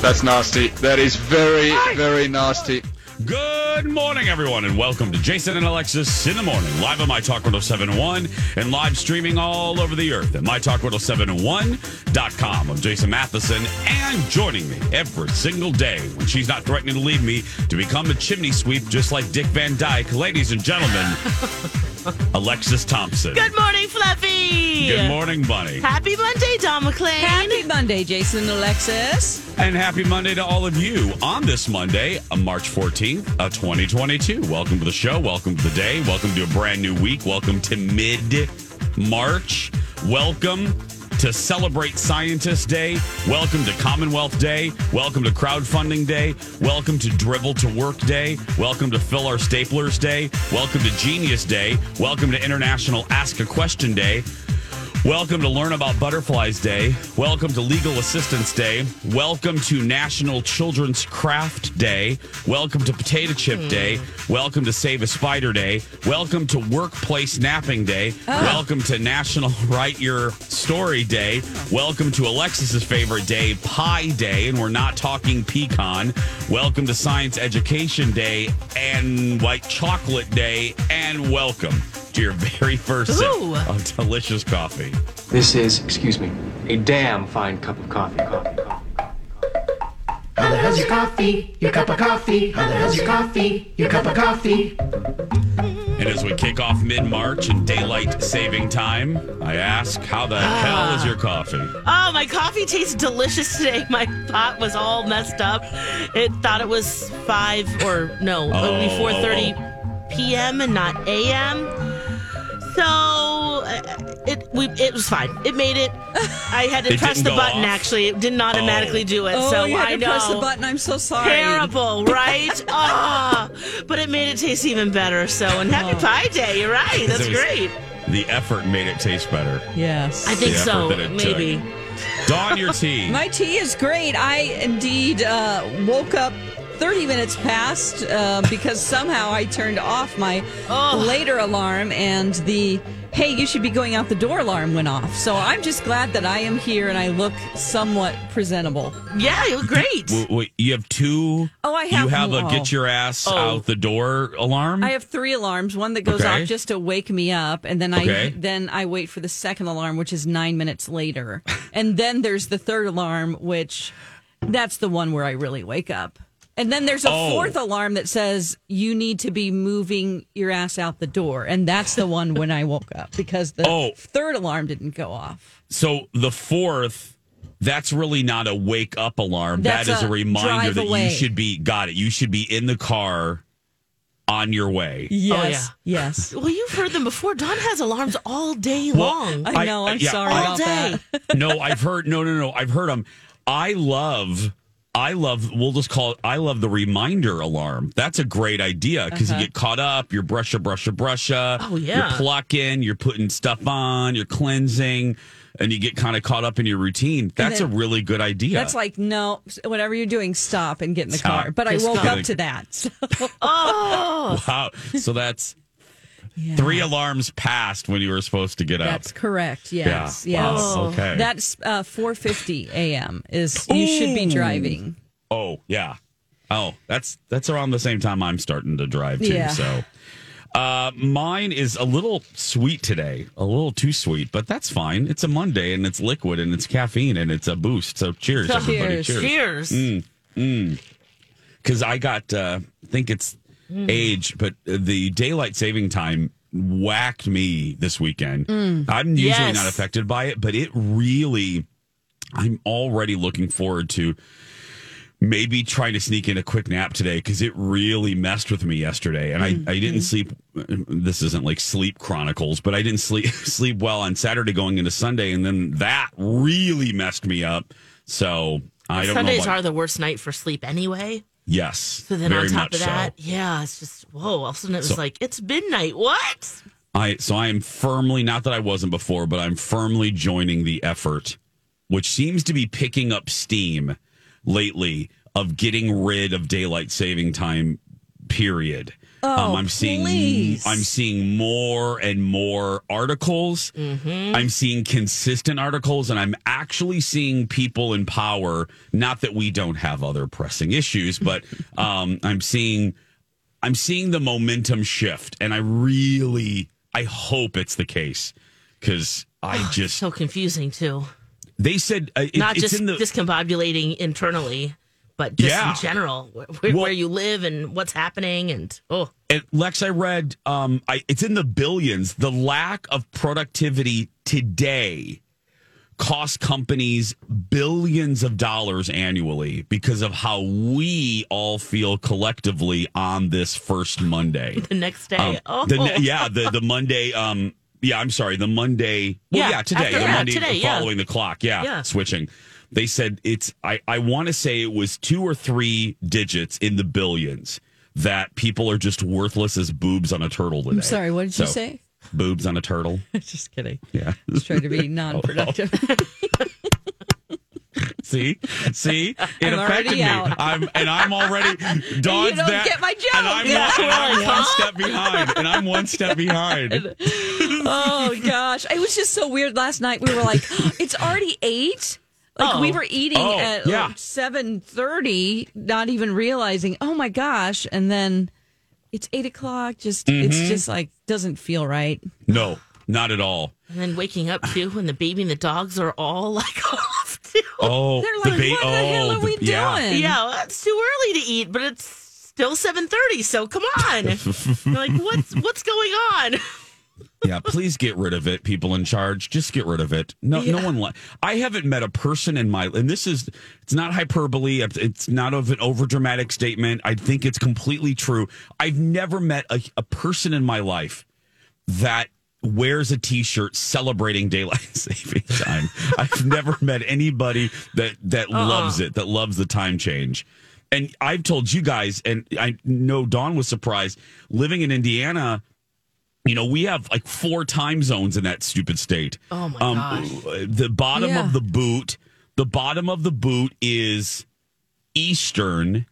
That's nasty. That is very, very nasty. Good morning, everyone, and welcome to Jason and Alexis in the morning, live on My Talk 1071 and live streaming all over the earth at MyTalk1071.com. I'm Jason Matheson, and joining me every single day when she's not threatening to leave me to become a chimney sweep just like Dick Van Dyke, ladies and gentlemen, Alexis Thompson. Good morning, Fluffy. Good morning, Bunny. Happy Monday, Don McLean. Happy Monday, Jason and Alexis. And happy Monday to all of you on this Monday, uh, March 14th, uh, 2022. Welcome to the show. Welcome to the day. Welcome to a brand new week. Welcome to mid March. Welcome to Celebrate Scientist Day. Welcome to Commonwealth Day. Welcome to Crowdfunding Day. Welcome to Dribble to Work Day. Welcome to Fill Our Staplers Day. Welcome to Genius Day. Welcome to International Ask a Question Day. Welcome to Learn About Butterflies Day. Welcome to Legal Assistance Day. Welcome to National Children's Craft Day. Welcome to Potato Chip hmm. Day. Welcome to Save a Spider Day. Welcome to Workplace Napping Day. Ah. Welcome to National Write Your Story Day. Welcome to Alexis's favorite day, Pie Day, and we're not talking pecan. Welcome to Science Education Day and White Chocolate Day, and welcome to your very first Ooh. sip of delicious coffee. This is, excuse me, a damn fine cup of coffee. Coffee, coffee, coffee. How the hell's your coffee? Your cup of coffee? How the hell's your coffee? Your cup of coffee? And as we kick off mid March and daylight saving time, I ask, how the ah. hell is your coffee? Oh, my coffee tastes delicious today. My pot was all messed up. It thought it was five or no, it would be Oh, four oh, thirty p.m. and not a.m. So uh, it we it was fine. It made it. I had to It press didn't the go button. off? Actually, it didn't automatically Oh. do it. Oh, so you had I to know. press the button. I'm so sorry. Terrible, right? Ah, but it made it taste even better. So, and happy Pie Day. You're right. That's It was- great. The effort made it taste better. Yes. I think effort so. that it took. Maybe. Dawn, your tea. My tea is great. I indeed uh, woke up 30 minutes past uh, because somehow I turned off my Oh. later alarm and the hey, you should be going out the door alarm went off. So I'm just glad that I am here and I look somewhat presentable. Yeah, it was great. W- w- you have two. Oh, I have. You have have a get your ass Oh. out the door alarm. I have three alarms. One that goes Okay. off just to wake me up, and then I Okay. then I wait for the second alarm, which is nine minutes later, and then there's the third alarm, which that's the one where I really wake up. And then there's a Oh. fourth alarm that says you need to be moving your ass out the door, and that's the one when I woke up because the Oh. third alarm didn't go off. so the fourth. That's really not a wake up alarm. That's that is a, a reminder that away. you should be got it. You should be in the car on your way. Yes, oh, yes. Well, you've heard them before. Dawn has alarms all day Well, long. I know. I'm yeah, sorry all about day. that. no, I've heard. No, no, no. I've heard them. I love. I love. We'll just call it. I love the reminder alarm. That's a great idea because you uh-huh. get caught up. You're brusha, brusha, brusha. Oh, yeah. You're plucking. You're putting stuff on. You're cleansing, and you get kind of caught up in your routine. That's then- a really good idea. That's like no, whatever you're doing, stop and get in the Stop. car. But I woke up to that. So, oh, wow. So that's yeah. three alarms passed when you were supposed to get up. That's correct. Yes. Yeah. Yes. Wow. Okay. That's uh, 4:50 a.m. is you should be driving. Oh yeah. Oh, that's that's around the same time I'm starting to drive too. Yeah. So, Uh, mine is a little sweet today, a little too sweet, but that's fine. It's a Monday and it's liquid and it's caffeine and it's a boost. So cheers, everybody. Cheers. Cheers. Cheers. Because I got, uh, I think it's Mm. age, but the daylight saving time whacked me this weekend. Mm. I'm usually Yes. not affected by it, but it really, I'm already looking forward to maybe trying to sneak in a quick nap today because it really messed with me yesterday and I, mm. I didn't sleep this isn't like sleep chronicles but i didn't sleep sleep well on saturday going into sunday and then that really messed me up so i don't Sundays know are the worst night for sleep anyway. Yes So then on top of that, so. yeah, it's just whoa. All of a sudden it was So- like it's midnight. What? I so I am firmly not that I wasn't before, but I'm firmly joining the effort, which seems to be picking up steam lately of getting rid of daylight saving time. Period. Oh, I'm seeing please. I'm seeing more and more articles. Mm-hmm. I'm seeing consistent articles, and I'm actually seeing people in power. Not that we don't have other pressing issues, but um, I'm seeing I'm seeing the momentum shift, and I really I hope it's the case because I just So confusing too. they said uh, it- Not just the discombobulating internally, but just Yeah. in general, where, where, Well- where you live and what's happening, and oh, and Lex, I read um, I, it's in the billions. The lack of productivity today costs companies billions of dollars annually because of how we all feel collectively on this first Monday. the next day, Um, oh, the ne- yeah, the the Monday. Um, yeah, I'm sorry, the Monday. Well, yeah, Yeah, today, after- the yeah, Monday today, yeah. following the clock. Yeah, Yeah. switching. They said it's. I I want to say it was two or three digits in the billions that people are just worthless as boobs on a turtle today. I'm sorry, what did you say? Boobs on a turtle. Just kidding. Yeah. Just trying to be non productive. See, see, it I'm affected already me. out. I'm and I'm already. Dawn's don't that, get my joke. And I'm, Yeah. one, and I'm one step behind. And I'm one step behind. oh gosh, it was just so weird last night. We were like, it's already eight. Like Oh. we were eating Oh, at yeah. seven thirty, not even realizing. Oh my gosh! And then it's eight o'clock. Just it's Mm-hmm. just like doesn't feel right. No, not at all. and then waking up too when the baby and the dogs are all like off too. Oh, They're the like, ba- what the oh, hell are the- we yeah. doing? Yeah, it's too early to eat, but it's still seven thirty. So come on, You're like what's what's going on? Yeah, please get rid of it, people in charge. Just get rid of it. No, no one. Li- I haven't met a person in my, and this is, it's not hyperbole. It's not of an overdramatic statement. I think it's completely true. I've never met a, a person in my life that wears a T-shirt celebrating daylight saving time. I've never met anybody that that uh-uh. loves it, that loves the time change. And I've told you guys, and I know Dawn was surprised living in Indiana. You know, we have like four time zones in that stupid state. Oh, my um, gosh. The bottom Yeah. of the boot, the bottom of the boot is Eastern.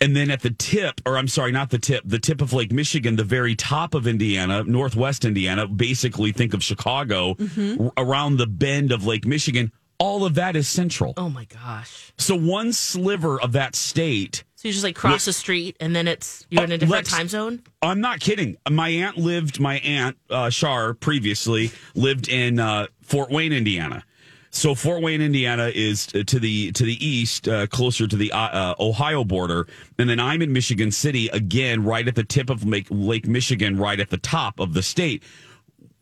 And then at the tip, or I'm sorry, not the tip, the tip of Lake Michigan, the very top of Indiana, Northwest Indiana, basically think of Chicago, Mm-hmm. r- around the bend of Lake Michigan, all of that is central. Oh my gosh! So one sliver of that state you just like cross the street and then it's you're in a Uh, different Lex- time zone. I'm not kidding. My aunt lived. My aunt uh, Shar previously lived in uh, Fort Wayne, Indiana. So Fort Wayne, Indiana, is to the to the east, uh, closer to the uh, uh, Ohio border, and then I'm in Michigan City again, right at the tip of Lake, Lake Michigan, right at the top of the state.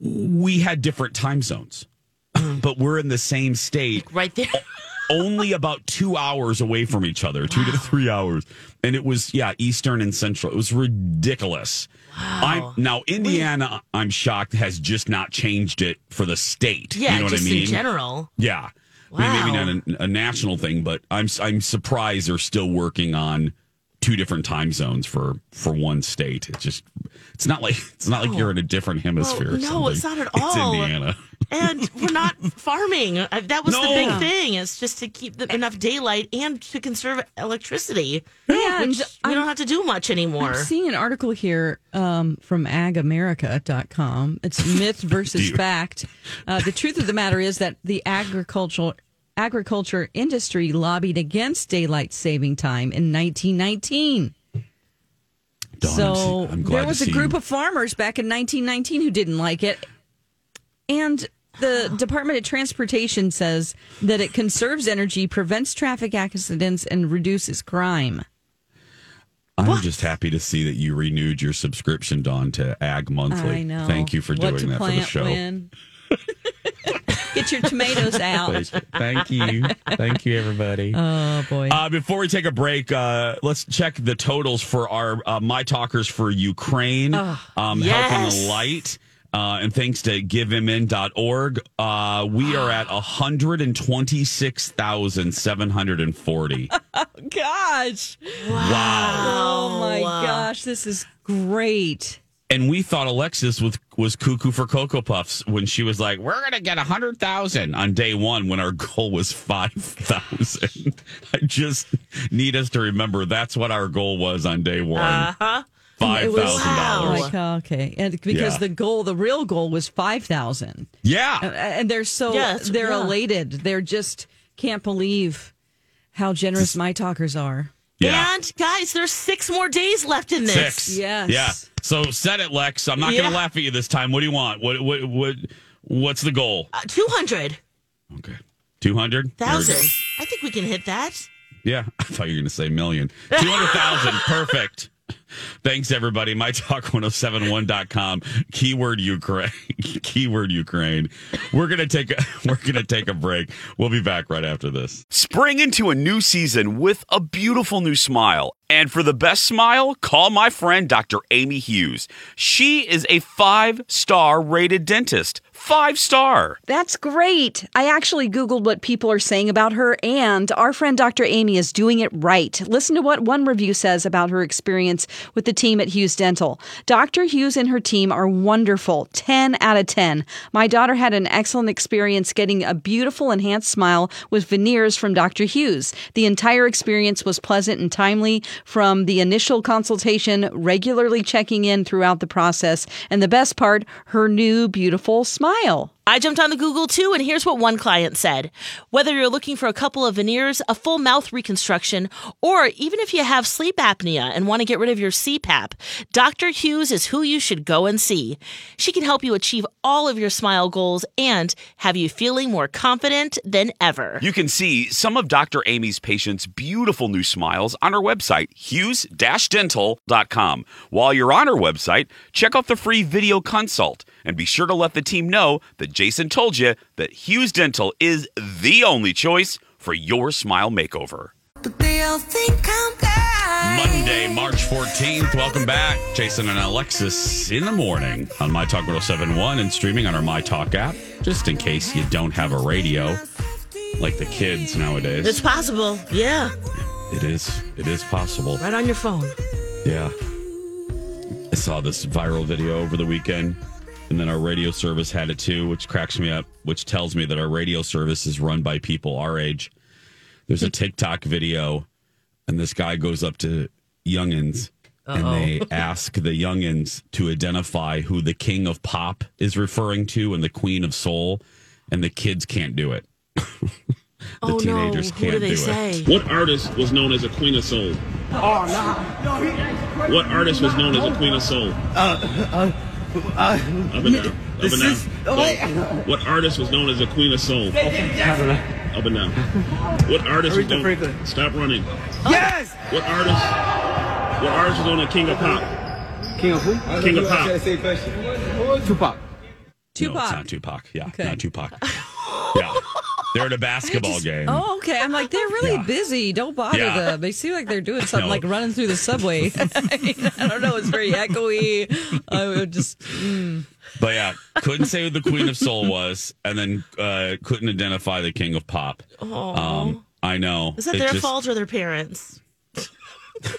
We had different time zones, but we're in the same state Right there. only about two hours away from each other, two to three hours. And it was, yeah, Eastern and Central. It was ridiculous. I'm, now, Indiana, I'm shocked, has just not changed it for the state. Yeah, you know what I mean? in general. Yeah. I mean, maybe Wow. not a, a national thing, but I'm I'm surprised they're still working on two different time zones for for one state. It's just it's not like it's not like you're in a different hemisphere. or no, something. it's not at all. It's all. Indiana. And we're not farming. Uh, That was the big thing. Is just to keep the, enough daylight and to conserve electricity. And Which we I'm- don't have to do much anymore. I'm seeing an article here um, from agamerica.com. It's myth versus fact. Uh, the truth of the matter is that the agricultural agriculture industry lobbied against daylight saving time in 1919. Dawn, so I'm I'm there was a group you. of farmers back in 1919 who didn't like it. And the Department of Transportation says that it conserves energy, prevents traffic accidents, and reduces crime. I'm just happy to see that you renewed your subscription, Dawn, to Ag Monthly. I know. Thank you for what doing that for the show. Get your tomatoes out. Thank you. Thank you, everybody. Oh boy. Uh, before we take a break, uh, let's check the totals for our uh, My Talkers for Ukraine, um, helping yes. the light. Uh, and thanks to GiveMN.org, uh, we are at 126,740. Gosh. wow. Oh my gosh. This is great. And we thought Alexis was, was cuckoo for Cocoa Puffs when she was like, we're going to get a 100,000 on day one when our goal was 5,000. I just need us to remember that's what our goal was on day one. Uh-huh. Five It was- Wow. dollars. Okay. And because Yeah. the goal, the real goal was 5,000. Yeah, and they're so Yeah, it's- they're yeah. elated. They're just can't believe how generous my talkers are. Yeah. And guys, there's six more days left in this. Six. Yes. Yeah. So set it, Lex. I'm not going Yeah. to laugh at you this time. What do you want? What what what? What's the goal? Uh, 200,000. Okay, two hundred I think we can hit that. Yeah, I thought you were going to say million. Two hundred thousand. Perfect. Thanks, everybody. MyTalk1071.com. Keyword Ukraine. Keyword Ukraine. We're gonna take a we're gonna take a break. We'll be back right after this. Spring into a new season with a beautiful new smile. And for the best smile, call my friend Dr. Amy Hughes. She is a five star rated dentist. Five star. That's great. I actually Googled what people are saying about her, and our friend Dr. Amy is doing it right. Listen to what one review says about her experience with the team at Hughes Dental. Dr. Hughes and her team are wonderful. 10 out of 10. My daughter had an excellent experience getting a beautiful enhanced smile with veneers from Dr. Hughes. The entire experience was pleasant and timely from the initial consultation, regularly checking in throughout the process, and the best part, her new beautiful smile. I jumped on the Google too, and here's what one client said. Whether you're looking for a couple of veneers, a full mouth reconstruction, or even if you have sleep apnea and want to get rid of your CPAP, Dr. Hughes is who you should go and see. She can help you achieve all of your smile goals and have you feeling more confident than ever. You can see some of Dr. Amy's patients' beautiful new smiles on her website, hughes-dental.com. While you're on her website, check out the free video consult and be sure to let the team know that Jason told you that Hughes Dental is the only choice for your smile makeover. Monday, March 14th. Welcome back. Jason and Alexis in the morning on My Talk 1071 and streaming on our My Talk app, just in case you don't have a radio like the kids nowadays. It's possible. Yeah. it is. It is possible. Right on your phone. Yeah. I saw this viral video over the weekend, and then our radio service had it too, which cracks me up, which tells me that our radio service is run by people our age. There's a TikTok video, and this guy goes up to youngins and they ask the youngins to identify who the king of pop is referring to and the queen of soul, and the kids can't do it. the oh teenagers no. Can't do they do say? it. What artist was known as a queen of soul? Oh no! What artist was known as a queen of soul? Uh, uh, up and down. Up and down. What- What artist was known as a queen of soul? I don't know. Up and down. What artist was known? Stop running. Yes! What artist? What artist was known as king of pop? King of who? King of pop. Tupac. No, it's not Tupac. Yeah, not Tupac. yeah, they're at a basketball game. Oh, okay. I'm like, they're really Yeah. busy. Don't bother Yeah. them. They seem like they're doing something know. like running through the subway. I, mean, I don't know. It's very echoey. I would just. mm. But yeah, couldn't say who the Queen of Soul was, and then uh, couldn't identify the King of Pop. Um, I know. Is that It their just- fault or their parents?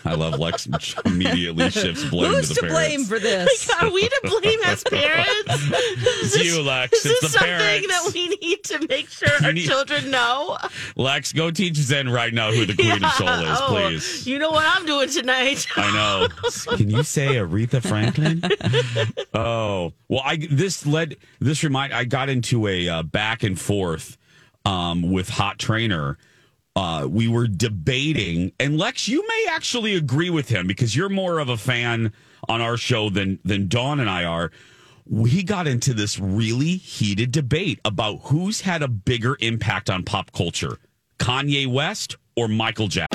I love Lex immediately shifts blame Who's to to the blame for this? Are we to blame as parents? It's you, Lex. Is It's this the something parents. that we need to make sure our need- children know? Lex, go teach Zen right now who the Queen of Soul is, Oh, please. You know what I'm doing tonight? I know. Can you say Aretha Franklin? oh, well, I this led this remind I got into a uh, back and forth um, with Hot Trainer uh, we were debating, and Lex, you may actually agree with him because you're more of a fan on our show than than Dawn and I are. We got into this really heated debate about who's had a bigger impact on pop culture, Kanye West or Michael Jackson.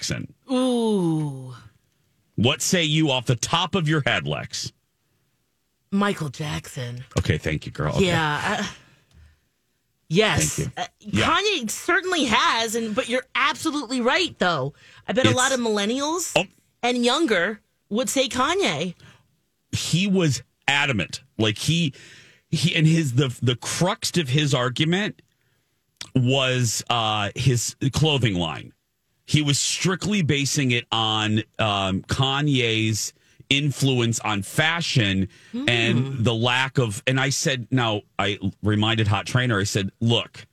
Jackson. Ooh, What say you off the top of your head, Lex? Michael Jackson. Okay, thank you, girl. Okay. Yeah. uh, yes. Uh, Yeah. Kanye certainly has, and but you're absolutely right though. I bet a lot of millennials Oh. and younger would say Kanye. he was adamant like he he and his the the crux of his argument was uh his clothing line he was strictly basing it on um kanye's influence on fashion and hmm. the lack of and i said now i reminded hot trainer i said look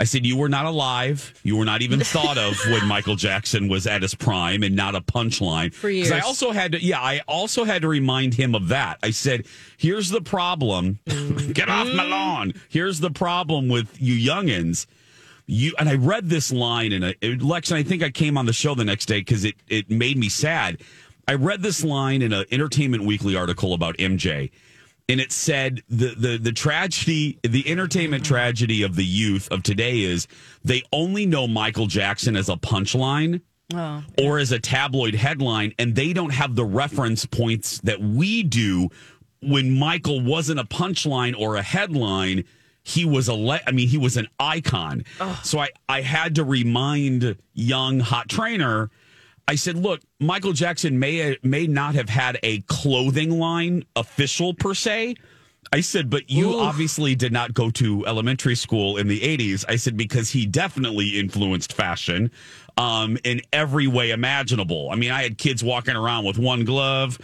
I said, You were not alive. You were not even thought of when Michael Jackson was at his prime and not a punchline. For 'Cause I also had to, yeah, I also had to remind him of that. I said, Here's the problem. Mm. Get off my mm. lawn. Here's the problem with you youngins. You and I read this line in a Lex, and I think I came on the show the next day because it, it made me sad. I read this line in an Entertainment Weekly article about MJ and it said the the the tragedy the entertainment tragedy of the youth of today is they only know Michael Jackson as a punchline Oh. or as a tabloid headline and they don't have the reference points that we do when Michael wasn't a punchline or a headline he was a le- I mean he was an icon so I I had to remind young hot trainer I said, look, Michael Jackson may may not have had a clothing line official per se. I said, but you obviously did not go to elementary school in the 80s. I said, because he definitely influenced fashion um, in every way imaginable. I mean, I had kids walking around with one glove.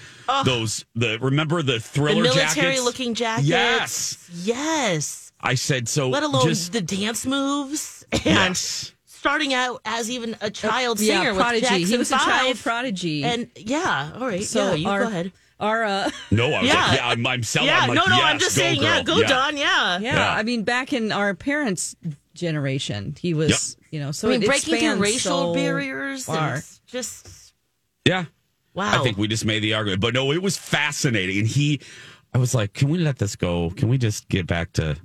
Those, the remember the The thriller military jackets? looking jackets. Yes. Yes. I said, so Let alone just, the dance moves and yes. starting out as even a child yeah, singer prodigy. with Jackson he was a child prodigy. And yeah, all right. so yeah, you our, go ahead. Our uh, No, I was Yeah. like, yeah, I'm, I'm selling. yeah, I'm like, no, no, I'm just go, saying, yeah, girl. go, Dawn, yeah. yeah, Yeah. I mean, back in our parents' generation, he was, you know, so I mean, it, it breaking through racial so barriers far. and just Yeah. wow. I think we just made the argument. But no, it was fascinating. And he, I was like, can we let this go? Can we just get back to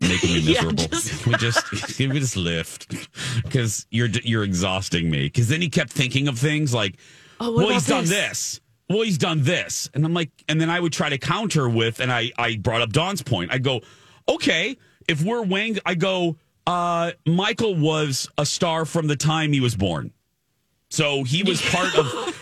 making me Yeah, miserable? just- Can we just, can we just lift? Because you're, you're exhausting me. Because then he kept thinking of things like, Oh, well, he's done this? this. Well, he's done this. And I'm like, and then I would try to counter with, and I, I brought up Dawn's point. I go, okay, if we're weighing, I go, uh, Michael was a star from the time he was born. So he was part of,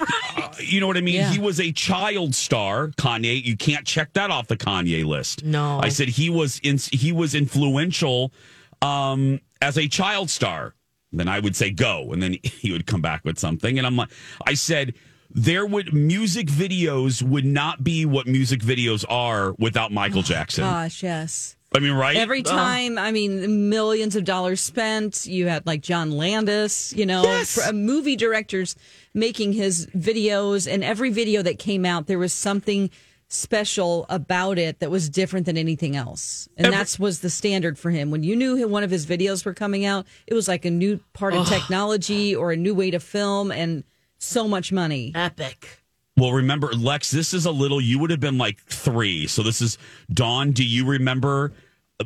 you know what I mean? Yeah. He was a child star. Kanye, you can't check that off the Kanye list. No. I said he was in, he was influential um, as a child star. Then I would say go, and then he would come back with something, and I'm like, I said there would music videos would not be what music videos are without Michael Jackson. Gosh, yes. I mean, right? Every time, I mean, millions of dollars spent. You had like John Landis, you know, Yes. pr- uh, movie directors making his videos, and every video that came out, there was something special about it that was different than anything else, and Every- that's was the standard for him. When you knew one of his videos were coming out, it was like a new part of technology or a new way to film, and so much money. epic. Well, remember, Lex, this is a little, you would have been like three. So this is, Dawn, do you remember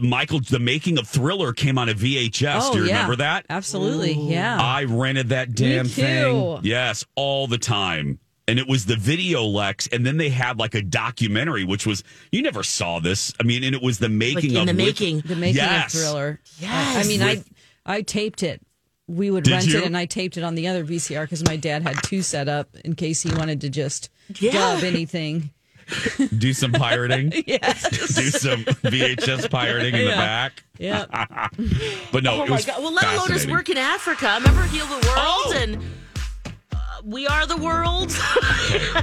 Michael, the making of Thriller came on a VHS? Oh, do you Oh, yeah. remember that? Absolutely, yeah. I rented that damn too. thing. Yes, all the time. And it was the video Lex, and then they had like a documentary, which was you never saw this. I mean, and it was the making in of the which- making. The making Yes. of Thriller. Yes. I mean, With- I I taped it. We would rent you? it, and I taped it on the other VCR because my dad had two set up in case he wanted to just Yeah. dub anything. do some pirating. Yes. do some VHS pirating in the back. Yep. But no, oh my god! Well, let alone us fascinating. work in Africa. Remember Heal the World Oh. and uh, We Are the World. I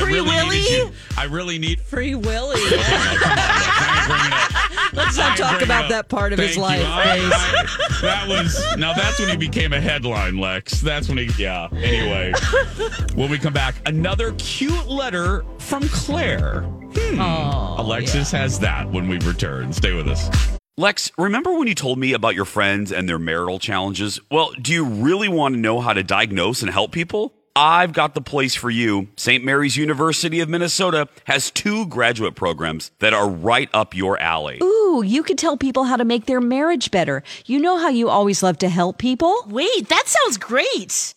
Free really Willy. I really need. Free Willy. Let's Let's not talk about that part of his life. Grace. that was now. That's when he became a headline, Lex. That's when he. Yeah. Anyway, when we come back, another cute letter from Claire. Hmm. Alexis has that when we return. Stay with us. Lex, remember when you told me about your friends and their marital challenges? Well, do you really want to know how to diagnose and help people? I've got the place for you. St. Mary's University of Minnesota has two graduate programs that are right up your alley. Ooh, you could tell people how to make their marriage better. You know how you always love to help people. Wait, that sounds great.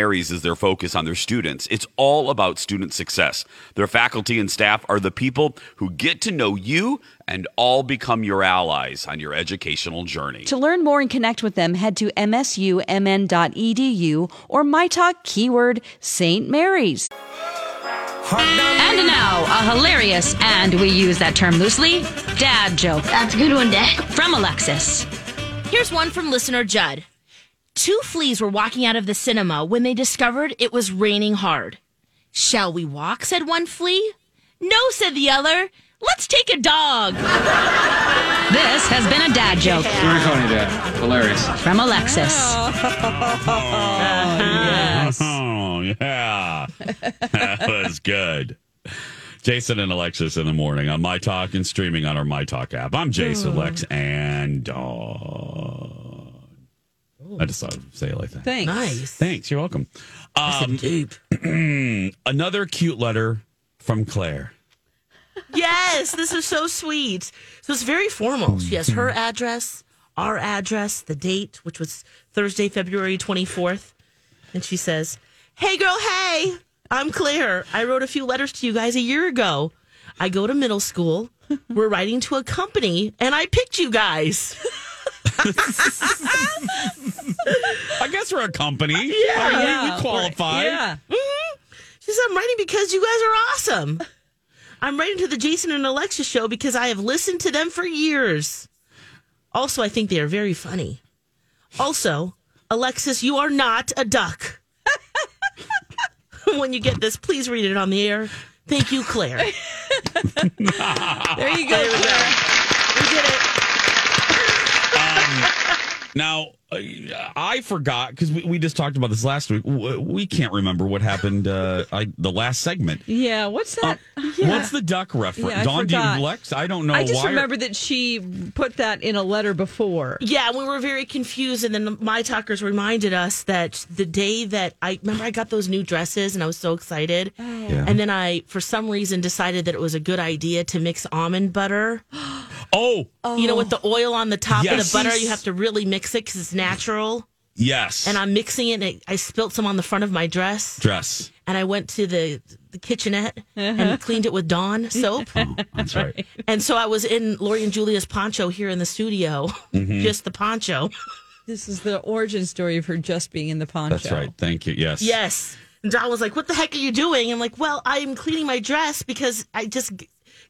is their focus on their students. It's all about student success. Their faculty and staff are the people who get to know you and all become your allies on your educational journey. To learn more and connect with them, head to msumn.edu or my talk keyword St. Mary's. And now, a hilarious, and we use that term loosely, dad joke. That's a good one, Dad. From Alexis. Here's one from listener Judd. Two fleas were walking out of the cinema when they discovered it was raining hard. Shall we walk? said one flea. No, said the other. Let's take a dog. This has been a dad joke Very funny, Dad. Hilarious. from Alexis. Oh, oh, yeah. that was good. Jason and Alexis in the morning on My Talk and streaming on our My Talk app. I'm Jason, hmm. Lex, and Dawn. I just thought I'd say it like that. Thanks. Nice. Thanks. You're welcome. Um, deep. another cute letter from Claire. Yes, this is so sweet. So it's very formal. She has her address, our address, the date, which was Thursday, February 24th. And she says, Hey, girl, hey, I'm Claire. I wrote a few letters to you guys a year ago. I go to middle school. We're writing to a company, and I picked you guys. I guess we're a company. Uh, yeah. I mean, Yeah. we qualify. Yeah. Mm-hmm. She said, I'm writing because you guys are awesome. I'm writing to the Jason and Alexa show because I have listened to them for years. Also, I think they are very funny. Also, Alexis, you are not a duck. when you get this, please read it on the air. Thank you, Claire. There you go. There we go. We did it. Now, uh, I forgot because we, we just talked about this last week. We can't remember what happened uh, I, the last segment. Yeah, what's that? What's the duck reference? Yeah, I Dawn, do you. Lex? I don't know I just why. remember that she put that in a letter before. Yeah, we were very confused, and then my talkers reminded us that the day that I remember I got those new dresses, and I was so excited, Yeah. and then I, for some reason, decided that it was a good idea to mix almond butter. Oh, You know, with the oil on the top of Yes. the butter, you have to really mix it because it's natural. yes. And I'm mixing it, and I, I spilt some on the front of my dress, Dress. and I went to the the kitchenette and cleaned it with Dawn soap. That's right. And so I was in Lori and Julia's poncho here in the studio, Mm-hmm. just the poncho. This is the origin story of her just being in the poncho. That's right. Thank you. Yes. Yes. And John was like, What the heck are you doing? I'm like, Well, I'm cleaning my dress because I just g-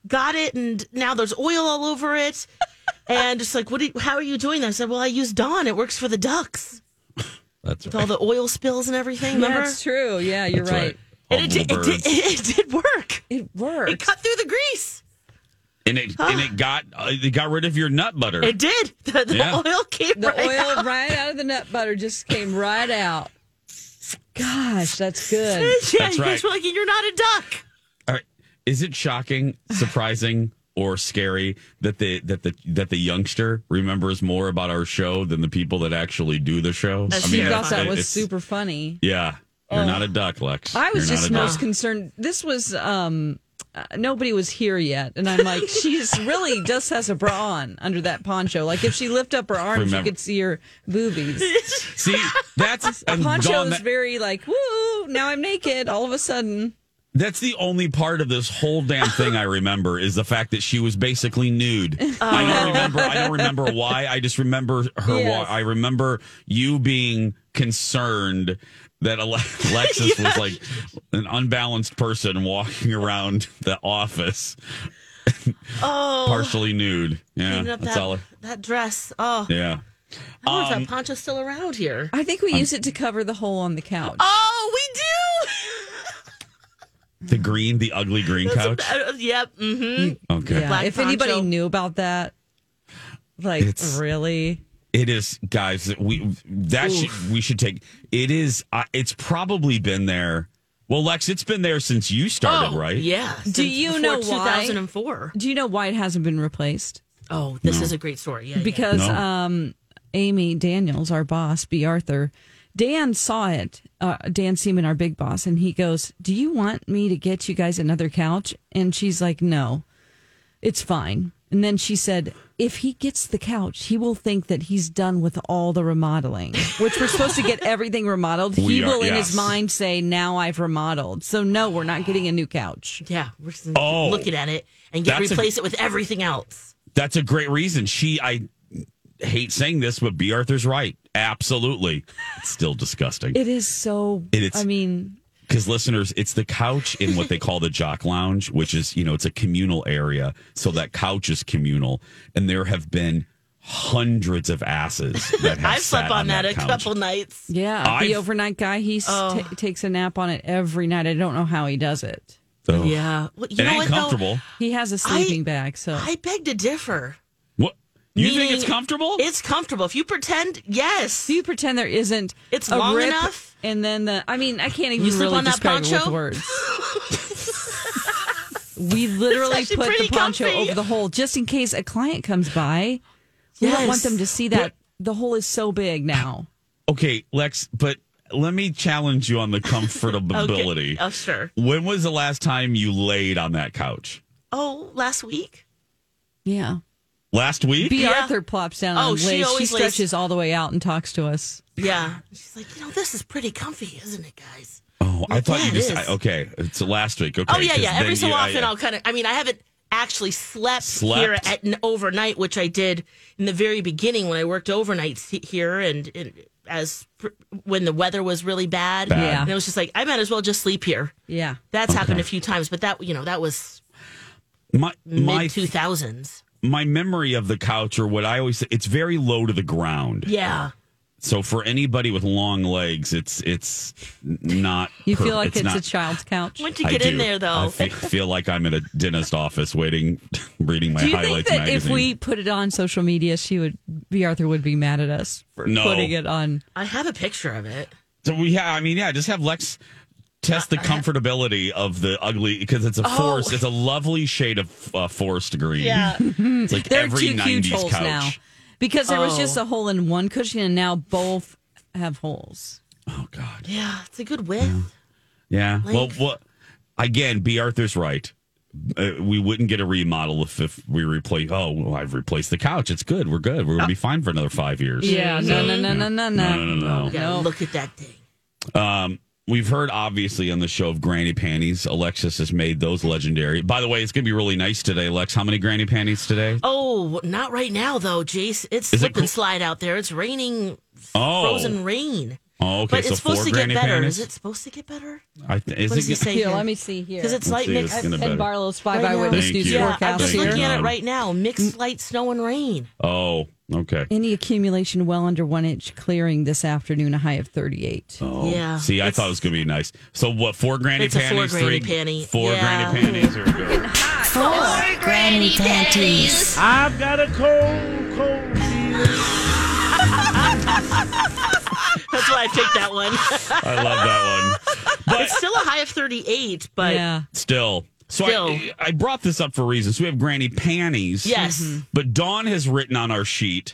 got it and now there's oil all over it. and just like, what? do you- how are you doing that? I said, Well, I use Dawn. It works for the ducks That's with right. all the oil spills and everything. Yeah, Remember? it's true. Yeah, you're That's right. All And it did, it, did, it did work. It worked. It cut through the grease. And it and it got uh, it got rid of your nut butter. It did. The, the Yeah. oil came the right oil out. right out of the nut butter just came right out. Gosh, that's good. Yeah, That's you guys right. were like, You're not a duck. Is it shocking, surprising, or scary that the that the that the youngster remembers more about our show than the people that actually do the show? That's She mean, thought that was it's- super funny. Yeah. You're not a duck, Lex. I was You're just most concerned. This was um uh, nobody was here yet, and I'm like, she's really just has a bra on under that poncho. Like if she lift up her arms, Remember- you could see her boobies. See, that's A and poncho Dawn, is that- very like, woo! Now I'm naked. All of a sudden, That's the only part of this whole damn thing I remember is the fact that she was basically nude. I don't remember. I don't remember why. I just remember her. Yes. Wa- I remember you being concerned that Ale- Alexis was like an unbalanced person walking around the office, Oh, partially nude. Yeah, that's that, all. that dress. Oh, Yeah. I wonder Um, if that poncho's still around here. I think we use it to cover the hole on the couch. Oh, we do. The green, the ugly green couch. Uh, yep. Mm-hmm. Okay. Yeah, Black if anybody knew about that, like It's- really, It is, guys. that We that should we should take. It is. Uh, it's probably been there. Well, Lex, it's been there since you started, oh, right? Yeah. Do you before know why? 2004. do you know why it hasn't been replaced? Oh, this No. is a great story. Yeah. yeah. because No. um, Amy Daniels, our boss, B. Arthur, Dan saw it. Uh, Dan Seaman, our big boss, and he goes, "Do you want me to get you guys another couch?" And she's like, "No, it's fine." And then she said, "If he gets the couch, he will think that he's done with all the remodeling, which we're supposed to get everything remodeled. We he are- will, in his mind, say, "Now I've remodeled." So no, we're not getting a new couch. Yeah. We're just Oh. looking at it and get That's a- replace it with everything else. That's a great reason. She, I hate saying this, but B. Arthur's right. Absolutely, it's still disgusting. It is so. It is- I mean, Because listeners, it's the couch in what they call the jock lounge, which is you know it's a communal area. So that couch is communal, and there have been hundreds of asses that have I've slept sat on that, a couch. couple nights. Yeah, I've- the overnight guy, he Oh. ta takes a nap on it every night. I don't know how he does it. So, Yeah. Well, you it know ain't what, though? comfortable. He has a sleeping bag, so I beg to differ. What you think it's comfortable? It's comfortable. If you pretend, yes. do you pretend there isn't It's a long rip enough? And then the, I mean, I can't even You sleep really on that describe it with poncho? words. we literally put the poncho comfy. over the hole just in case a client comes by. We don't Yes. want them to see that the hole is so big now. okay, Lex, but let me challenge you on the comfortability. Okay. Oh, sure. When was the last time you laid on that couch? Oh, last week? Yeah. Last week? B. Yeah. Arthur plops down Oh, and she lays. She, always lays- stretches all the way out and talks to us. Yeah. She's like, you know, this is pretty comfy, isn't it, guys? Oh, I thought Yeah, you just. I- okay. It's last week. Okay. oh, yeah, 'cause yeah. Every then so you- I- often, I'll kind of, I mean, I haven't actually slept, Slept? here at n- overnight, which I did in the very beginning when I worked overnight he- here and, and as pr- when the weather was really bad. Bad. Yeah. And it was just like, I might as well just sleep here. Yeah. That's happened a few times, but that, you know, that was my my mid 2000s. My memory of the couch or what I always say, it's very low to the ground. Yeah. So for anybody with long legs, it's it's not. You per- feel like it's, not- a child's couch. Once you I get in do. there, though. I fe- feel like I'm in a dentist office waiting, reading my Do you think highlights that magazine. if we put it on social media, she would, B. Arthur would be mad at us for No. putting it on? I have a picture of it. So we have, I mean, yeah, just have Lex test the comfortability of the ugly because it's a Oh. forest. It's a lovely shade of uh, forest green. Yeah. It's like There every 90s couch. now because there was Oh. just a hole in one cushion, and now both have holes. Oh, God. Yeah. It's a good width. Yeah. Well, Length. what again, B. Arthur's right. Uh, we wouldn't get a remodel if, if we replace. Oh, well, I've replaced the couch. It's good. We're good. We're gonna be fine for another five years. Yeah, no, no, no, no, no, no, no, no, no. You gotta look at that thing. Um, we've heard obviously on the show of granny panties. Alexis has made those legendary. By the way, it's gonna be really nice today, Lex. How many granny panties today? Oh, not right now though, Jace. It's Is it slip and slide out there. It's raining Oh. frozen rain. Oh, okay. But so it's supposed four to get better. panties. Is it supposed to get better? I th- is What it does he get- say Here, here? let me see here. Because it's Let's light see, mixed. it's gonna Ken better. Barlow's Five Right. Eyewitness News you. Yeah, I'm just Thank looking here. at it right now. Mixed mm. light snow and rain. Oh, okay. Any accumulation well under one inch clearing this afternoon, a high of 38. Oh, Yeah. See, I It's- thought it was going to be nice. So, what? Four granny It's a four panties, granny three, panty. four Yeah. granny panties. Here we go. Four granny panties. I've got a cold, cold feeling. That's why I picked that one. I love that one. But it's still a high of 38, but yeah. still, so I, I brought this up for reasons. We have granny panties. yes. But Dawn has written on our sheet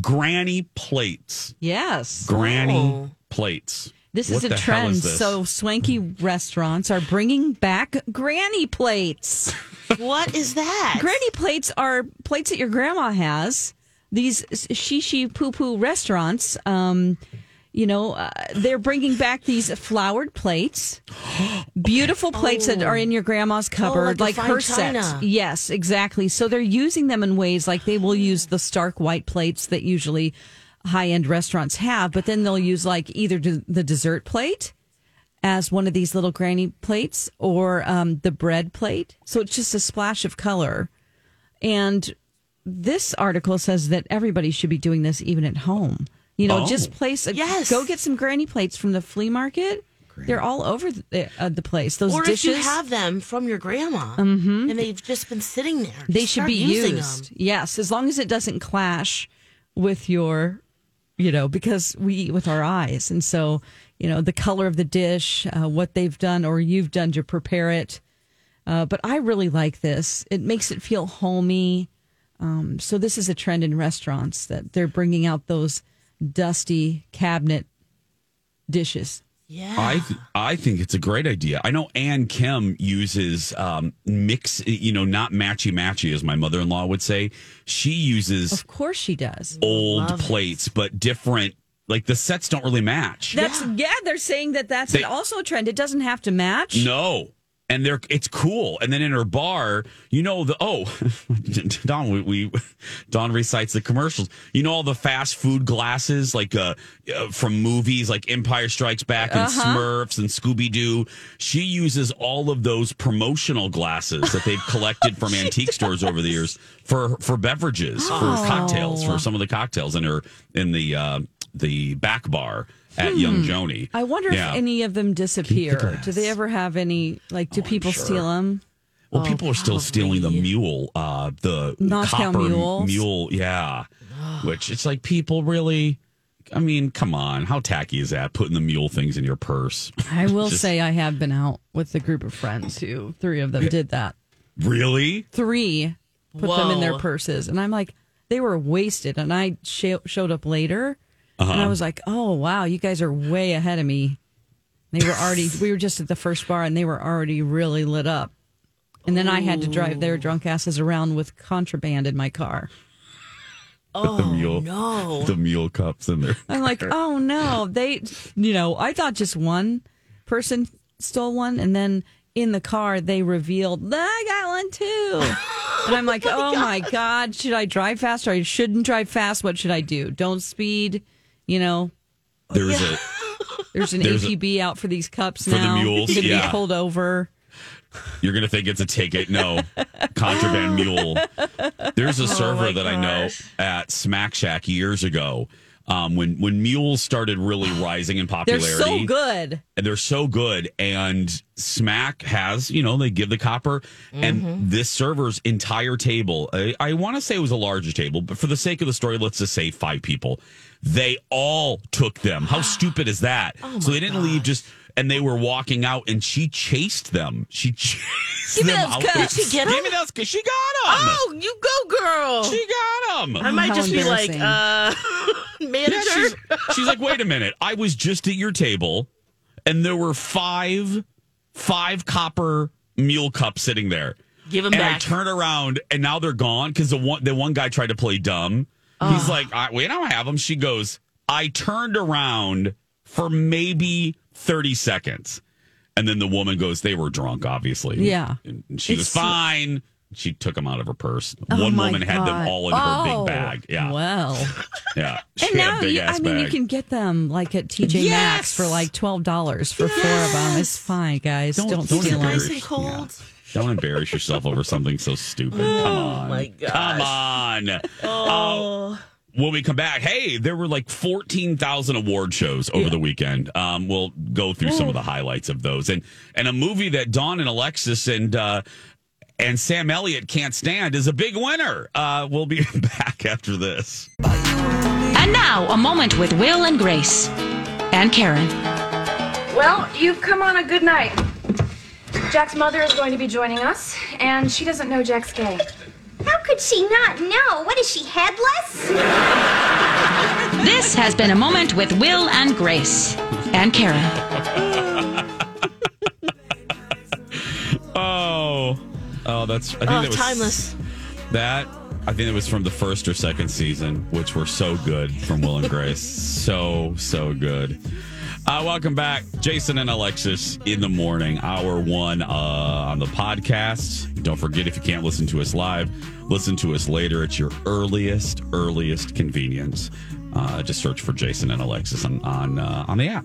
granny plates. Yes. Granny Oh. plates. This What is a trend. is? So swanky restaurants are bringing back granny plates. what is that? Granny plates are plates that your grandma has. These shishi poo poo restaurants, um, you know, uh, they're bringing back these flowered plates, beautiful plates that are in your grandma's cupboard, Oh. like like her fine set. Yes, exactly. So they're using them in ways like they will use the stark white plates that usually high end restaurants have, but then they'll use like either the dessert plate as one of these little granny plates or um, the bread plate. So it's just a splash of color. And this article says that everybody should be doing this even at home. You know, Oh. just place a, Yes. go get some granny plates from the flea market. They're all over the, uh, the place. Those or dishes, if you have them from your grandma Mhm. and they've just been sitting there, they should be used. them. Yes, as long as it doesn't clash with your, you know, because we eat with our eyes, and so you know the color of the dish, uh, what they've done or you've done to prepare it. Uh, but I really like this. It makes it feel homey. Um, so this is a trend in restaurants that they're bringing out those dusty cabinet dishes. Yeah. I th- I think it's a great idea. I know Ann Kim uses um, mix, you know, not matchy matchy as my mother in law would say. She uses Of course she does. old Love it. plates, but different. Like the sets don't really match. That's yeah. They're saying that that's They- also a trend. It doesn't have to match. No. And they're it's cool. And then in her bar, you know the oh Dawn we, we Dawn recites the commercials. You know all the fast food glasses like uh, uh from movies like Empire Strikes Back and Uh-huh. Smurfs and Scooby Doo. She uses all of those promotional glasses that they've collected from antique stores over the years for for beverages, for Oh. cocktails, for some of the cocktails in her in the uh the back bar at Young Hmm. Joni. I wonder Yeah. if any of them disappear. Do they ever have any? Like, do people sure. steal them? Well, people are still stealing the mule, uh, the Moscow copper mules? mule. Yeah. Which it's like people really, I mean, come on. How tacky is that? Putting the mule things in your purse. I will Just- say I have been out with a group of friends who three of them did that. Really? Three put them in their purses, and I'm like, they were wasted. And I sh- showed up later, and I Uh-huh. was like, oh wow, you guys are way ahead of me. They were already. we were just at the first bar, and they were already really lit up. And then I had to drive their drunk asses around with contraband in my car. Oh the mule, no! The mule cups in there. I'm like, oh no, they, you know, I thought just one person stole one, and then in the car they revealed I got one too, and I'm like, oh my god, should I drive fast or I shouldn't drive fast? What should I do? Don't speed, you know. There's a There's an There's a- APB out for these cups For the mules, You're gonna yeah. be pulled over. You're gonna think it's a ticket. No, contraband mule. There's a Oh, server my that I know at Smack Shack years ago. Um, when when mules started really rising in popularity, They're so good. and they're so good. And Smack has, you know, they give the copper, Mm-hmm. and this server's entire table. I, I want to say it was a larger table, but for the sake of the story, let's just say five people. They all took them. How stupid is that? Oh so they didn't leave just. And they were walking out, and she chased them. She chased Give me them those out. Did she get 'em? Give me those because she got them. Oh, you go, girl! She got them. I might just be like, uh, manager. Yeah, she's, she's like, wait a minute. I was just at your table, and there were five, five copper mule cups sitting there. Give them and I turn around, and now they're gone because the one the one guy tried to play dumb. He's Oh. like, I, we don't have them. She goes, I turned around for maybe thirty seconds, and then the woman goes, they were drunk, obviously. Yeah. and she was It's- fine. She took them out of her purse. Oh One my woman had them all in her Oh, big bag. Yeah. Well. Yeah. She And now, you, ass I mean, bag. you can get them like at TJ Maxx for like twelve dollars for four of them. It's fine, guys. Don't, don't steal them. Nice and cold. Don't embarrass yourself over something so stupid. Come on. my gosh. Come on. Oh. Uh, when we come back, hey, there were like 14,000 award shows over the weekend. Um, we'll go through some of the highlights of those. And and a movie that Dawn and Alexis and uh, and Sam Elliott can't stand is a big winner. Uh, we'll be back after this. And now, a moment with Will and Grace. And Karen. Well, you've come on a good night. Jack's mother is going to be joining us, and she doesn't know Jack's gay. How could she not know? What is she, headless? This has been a moment with Will and Grace. and Karen. Oh, oh, that's. I think Oh, that was timeless. That I think it was from the first or second season, which were so good from Will and Grace. so so good. Uh, welcome back, Jason and Alexis in the morning, hour one uh, on the podcast. Don't forget if you can't listen to us live, listen to us later at your earliest earliest convenience. Uh, just search for Jason and Alexis on on uh, on the app.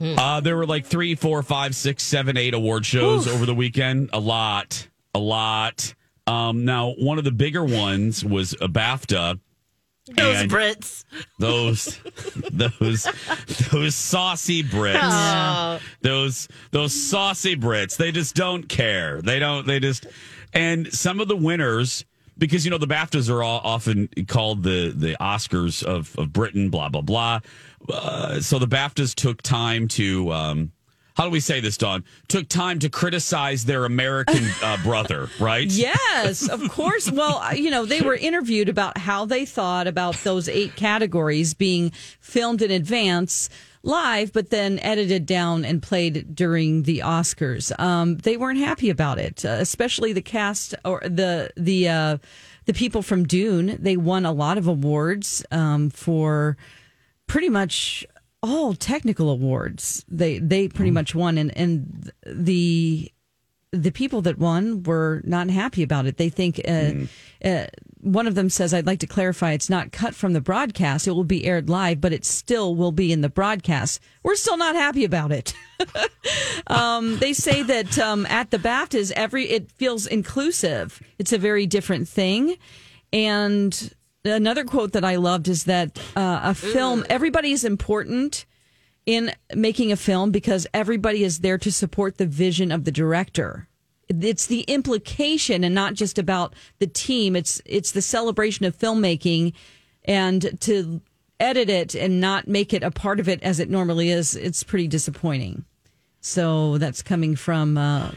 Uh, there were like three, four, five, six, seven, eight award shows over the weekend. A lot, a lot. Um, now, one of the bigger ones was a BAFTA. Those and Brits. those, those, those saucy Brits. Yeah. Those, those saucy Brits. They just don't care. They don't. They just. And some of the winners, because you know the BAFTAs are all often called the the Oscars of of Britain. Blah blah blah. Uh, so the BAFTAs took time to. Um, how do we say this, Dawn? Took time to criticize their American uh, brother, right? Yes, of course. Well, you know, they were interviewed about how they thought about those eight categories being filmed in advance live, but then edited down and played during the Oscars. Um, they weren't happy about it, uh, especially the cast or the the uh, the people from Dune. They won a lot of awards um, for pretty much all technical awards. They they pretty much won, and and the the people that won were not happy about it. They think uh, uh, one of them says, "I'd like to clarify, it's not cut from the broadcast. It will be aired live, but it still will be in the broadcast." We're still not happy about it. um, they say that um, at the BAFTAs, every it feels inclusive. It's a very different thing, and another quote that I loved is that uh, a film, everybody is important in making a film because everybody is there to support the vision of the director. It's the implication and not just about the team. It's it's the celebration of filmmaking and to edit it and not make it a part of it as it normally is, it's pretty disappointing. So that's coming from uh,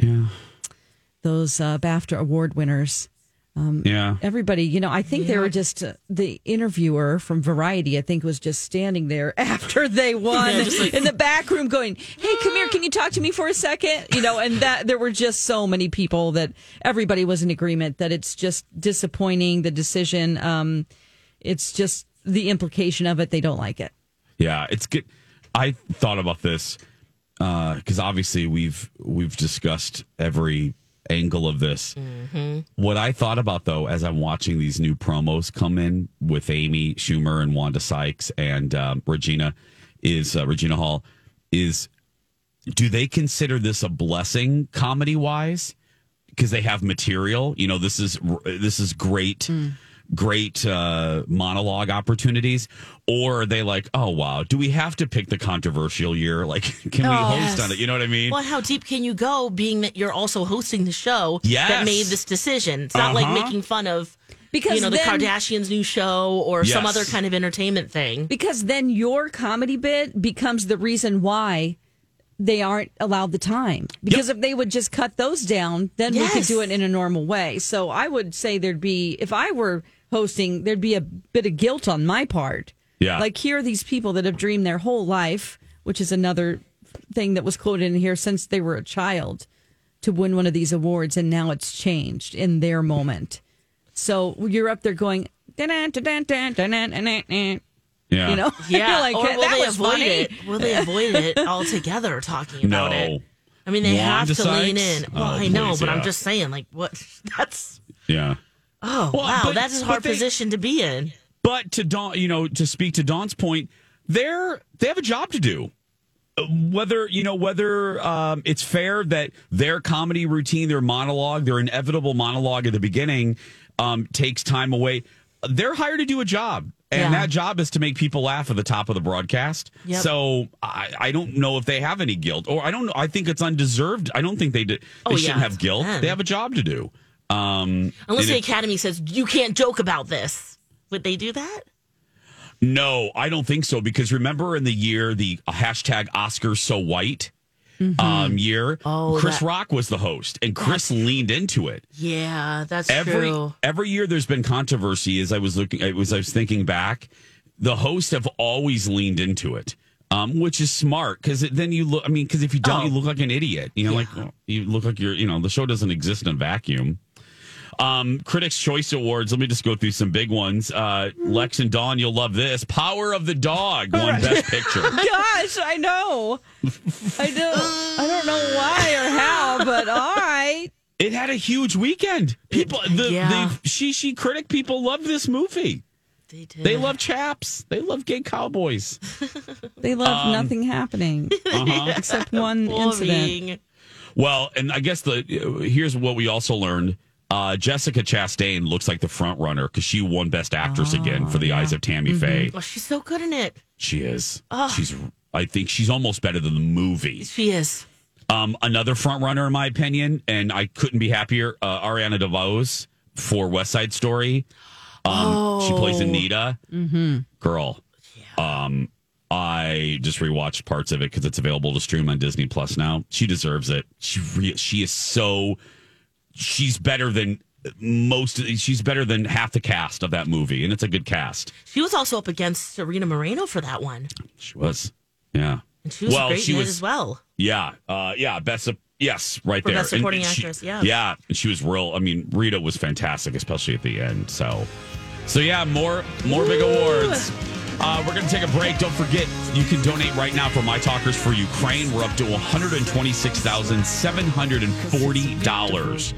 those uh, BAFTA award winners. Um, Yeah. Everybody, you know, I think they were just uh, the interviewer from Variety. I think was just standing there after they won Yeah, like- in the back room, going, "Hey, come here, can you talk to me for a second? You know, and that there were just so many people that everybody was in agreement that it's just disappointing the decision. Um, it's just the implication of it; they don't like it. Yeah, it's good. I thought about this because obviously we've we've discussed every angle of this. What I thought about though, as I'm watching these new promos come in with Amy Schumer and Wanda Sykes and um, Regina, is uh, Regina Hall, is do they consider this a blessing comedy wise? Because they have material. You know, this is this is great. Great uh, monologue opportunities, or are they like, oh wow, do we have to pick the controversial year? Like, can we Oh, host yes. on it? You know what I mean? Well, how deep can you go, being that you're also hosting the show Yes. that made this decision? It's not like Uh-huh. making fun of Because you know the Kardashians' new show or some other kind of entertainment thing. Because then your comedy bit becomes the reason why they aren't allowed the time. Because if they would just cut those down, then we could do it in a normal way. So I would say there'd be, if I were hosting, there'd be a bit of guilt on my part. Yeah. Like here are these people that have dreamed their whole life, which is another thing that was quoted in here since they were a child to win one of these awards, and now it's changed in their moment. So you're up there going. Yeah. you know, Yeah, like or will that they avoid funny. it? Will they avoid it altogether? Talking about No. it. I mean, they have Wanda to lean in. Well, Oh, I know, please, but I'm just saying, like, what? That's Yeah. Oh Well, wow, but- that's a hard they- position to be in. But to Dawn, you know, to speak to Dawn's point, they're they have a job to do. Uh, Whether you know whether um, it's fair that their comedy routine, their monologue, their inevitable monologue at the beginning, um, takes time away. They're hired to do a job, and Yeah. that job is to make people laugh at the top of the broadcast. Yep. So I, I don't know if they have any guilt, or I don't. I think it's undeserved. I don't think they did. They Oh, shouldn't have guilt. them. They have a job to do. Um, Unless the it- Academy says you can't joke about this, would they do that? No, I don't think so. Because remember in the year the hashtag Oscars so white um, year, Oh, Chris that- Rock was the host, and Chris leaned into it. Yeah, that's every true. every year there's been controversy. As I was looking, I was I was thinking back, the hosts have always leaned into it. Um, which is smart because then you look. I mean, because if you don't, you look like an idiot. You know, like you look like you're. You know, the show doesn't exist in a vacuum. Um, Critics' Choice Awards. Let me just go through some big ones. Uh, Lex and Dawn, you'll love this. Power of the Dog won Best Picture. Gosh, I know. I don't. I don't know why or how, but all right. It had a huge weekend. People, the, yeah. the she she critic people love this movie. They did. They love chaps. They love gay cowboys. They love Um, nothing happening Uh-huh. except one incident. Well, and I guess the here's what we also learned. Uh, Jessica Chastain looks like the front runner because she won Best Actress again for The Eyes of Tammy Faye. Oh, she's so good in it. She is. Oh. She's. I think she's almost better than the movie. She is. Um, another front runner, in my opinion, and I couldn't be happier. Uh, Ariana DeBose for West Side Story. Um, She plays Oh. Anita. Mm-hmm. Girl. Um, I just rewatched parts of it because it's available to stream on Disney Plus now. She deserves it. She re- she is so. She's better than most. She's better than half the cast of that movie, and it's a good cast. She was also up against Serena Moreno for that one. She was. Yeah. And she was great in it as well. Yeah, uh, yeah, best of, yes, right For there. Best Supporting she- Actress, yeah. yeah, and she was real. I mean, Rita was fantastic, especially at the end. So, so yeah, more more big awards. Uh, we're going to take a break. Don't forget, you can donate right now for My Talkers for Ukraine. We're up to one hundred and twenty six thousand seven hundred and forty dollars.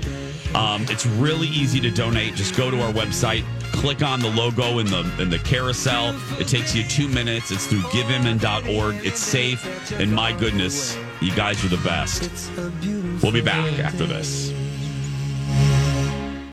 Um, it's really easy to donate. Just go to our website, click on the logo in the in the carousel. It takes you two minutes. It's through GiveMN.org. It's safe, and my goodness, you guys are the best. We'll be back after this.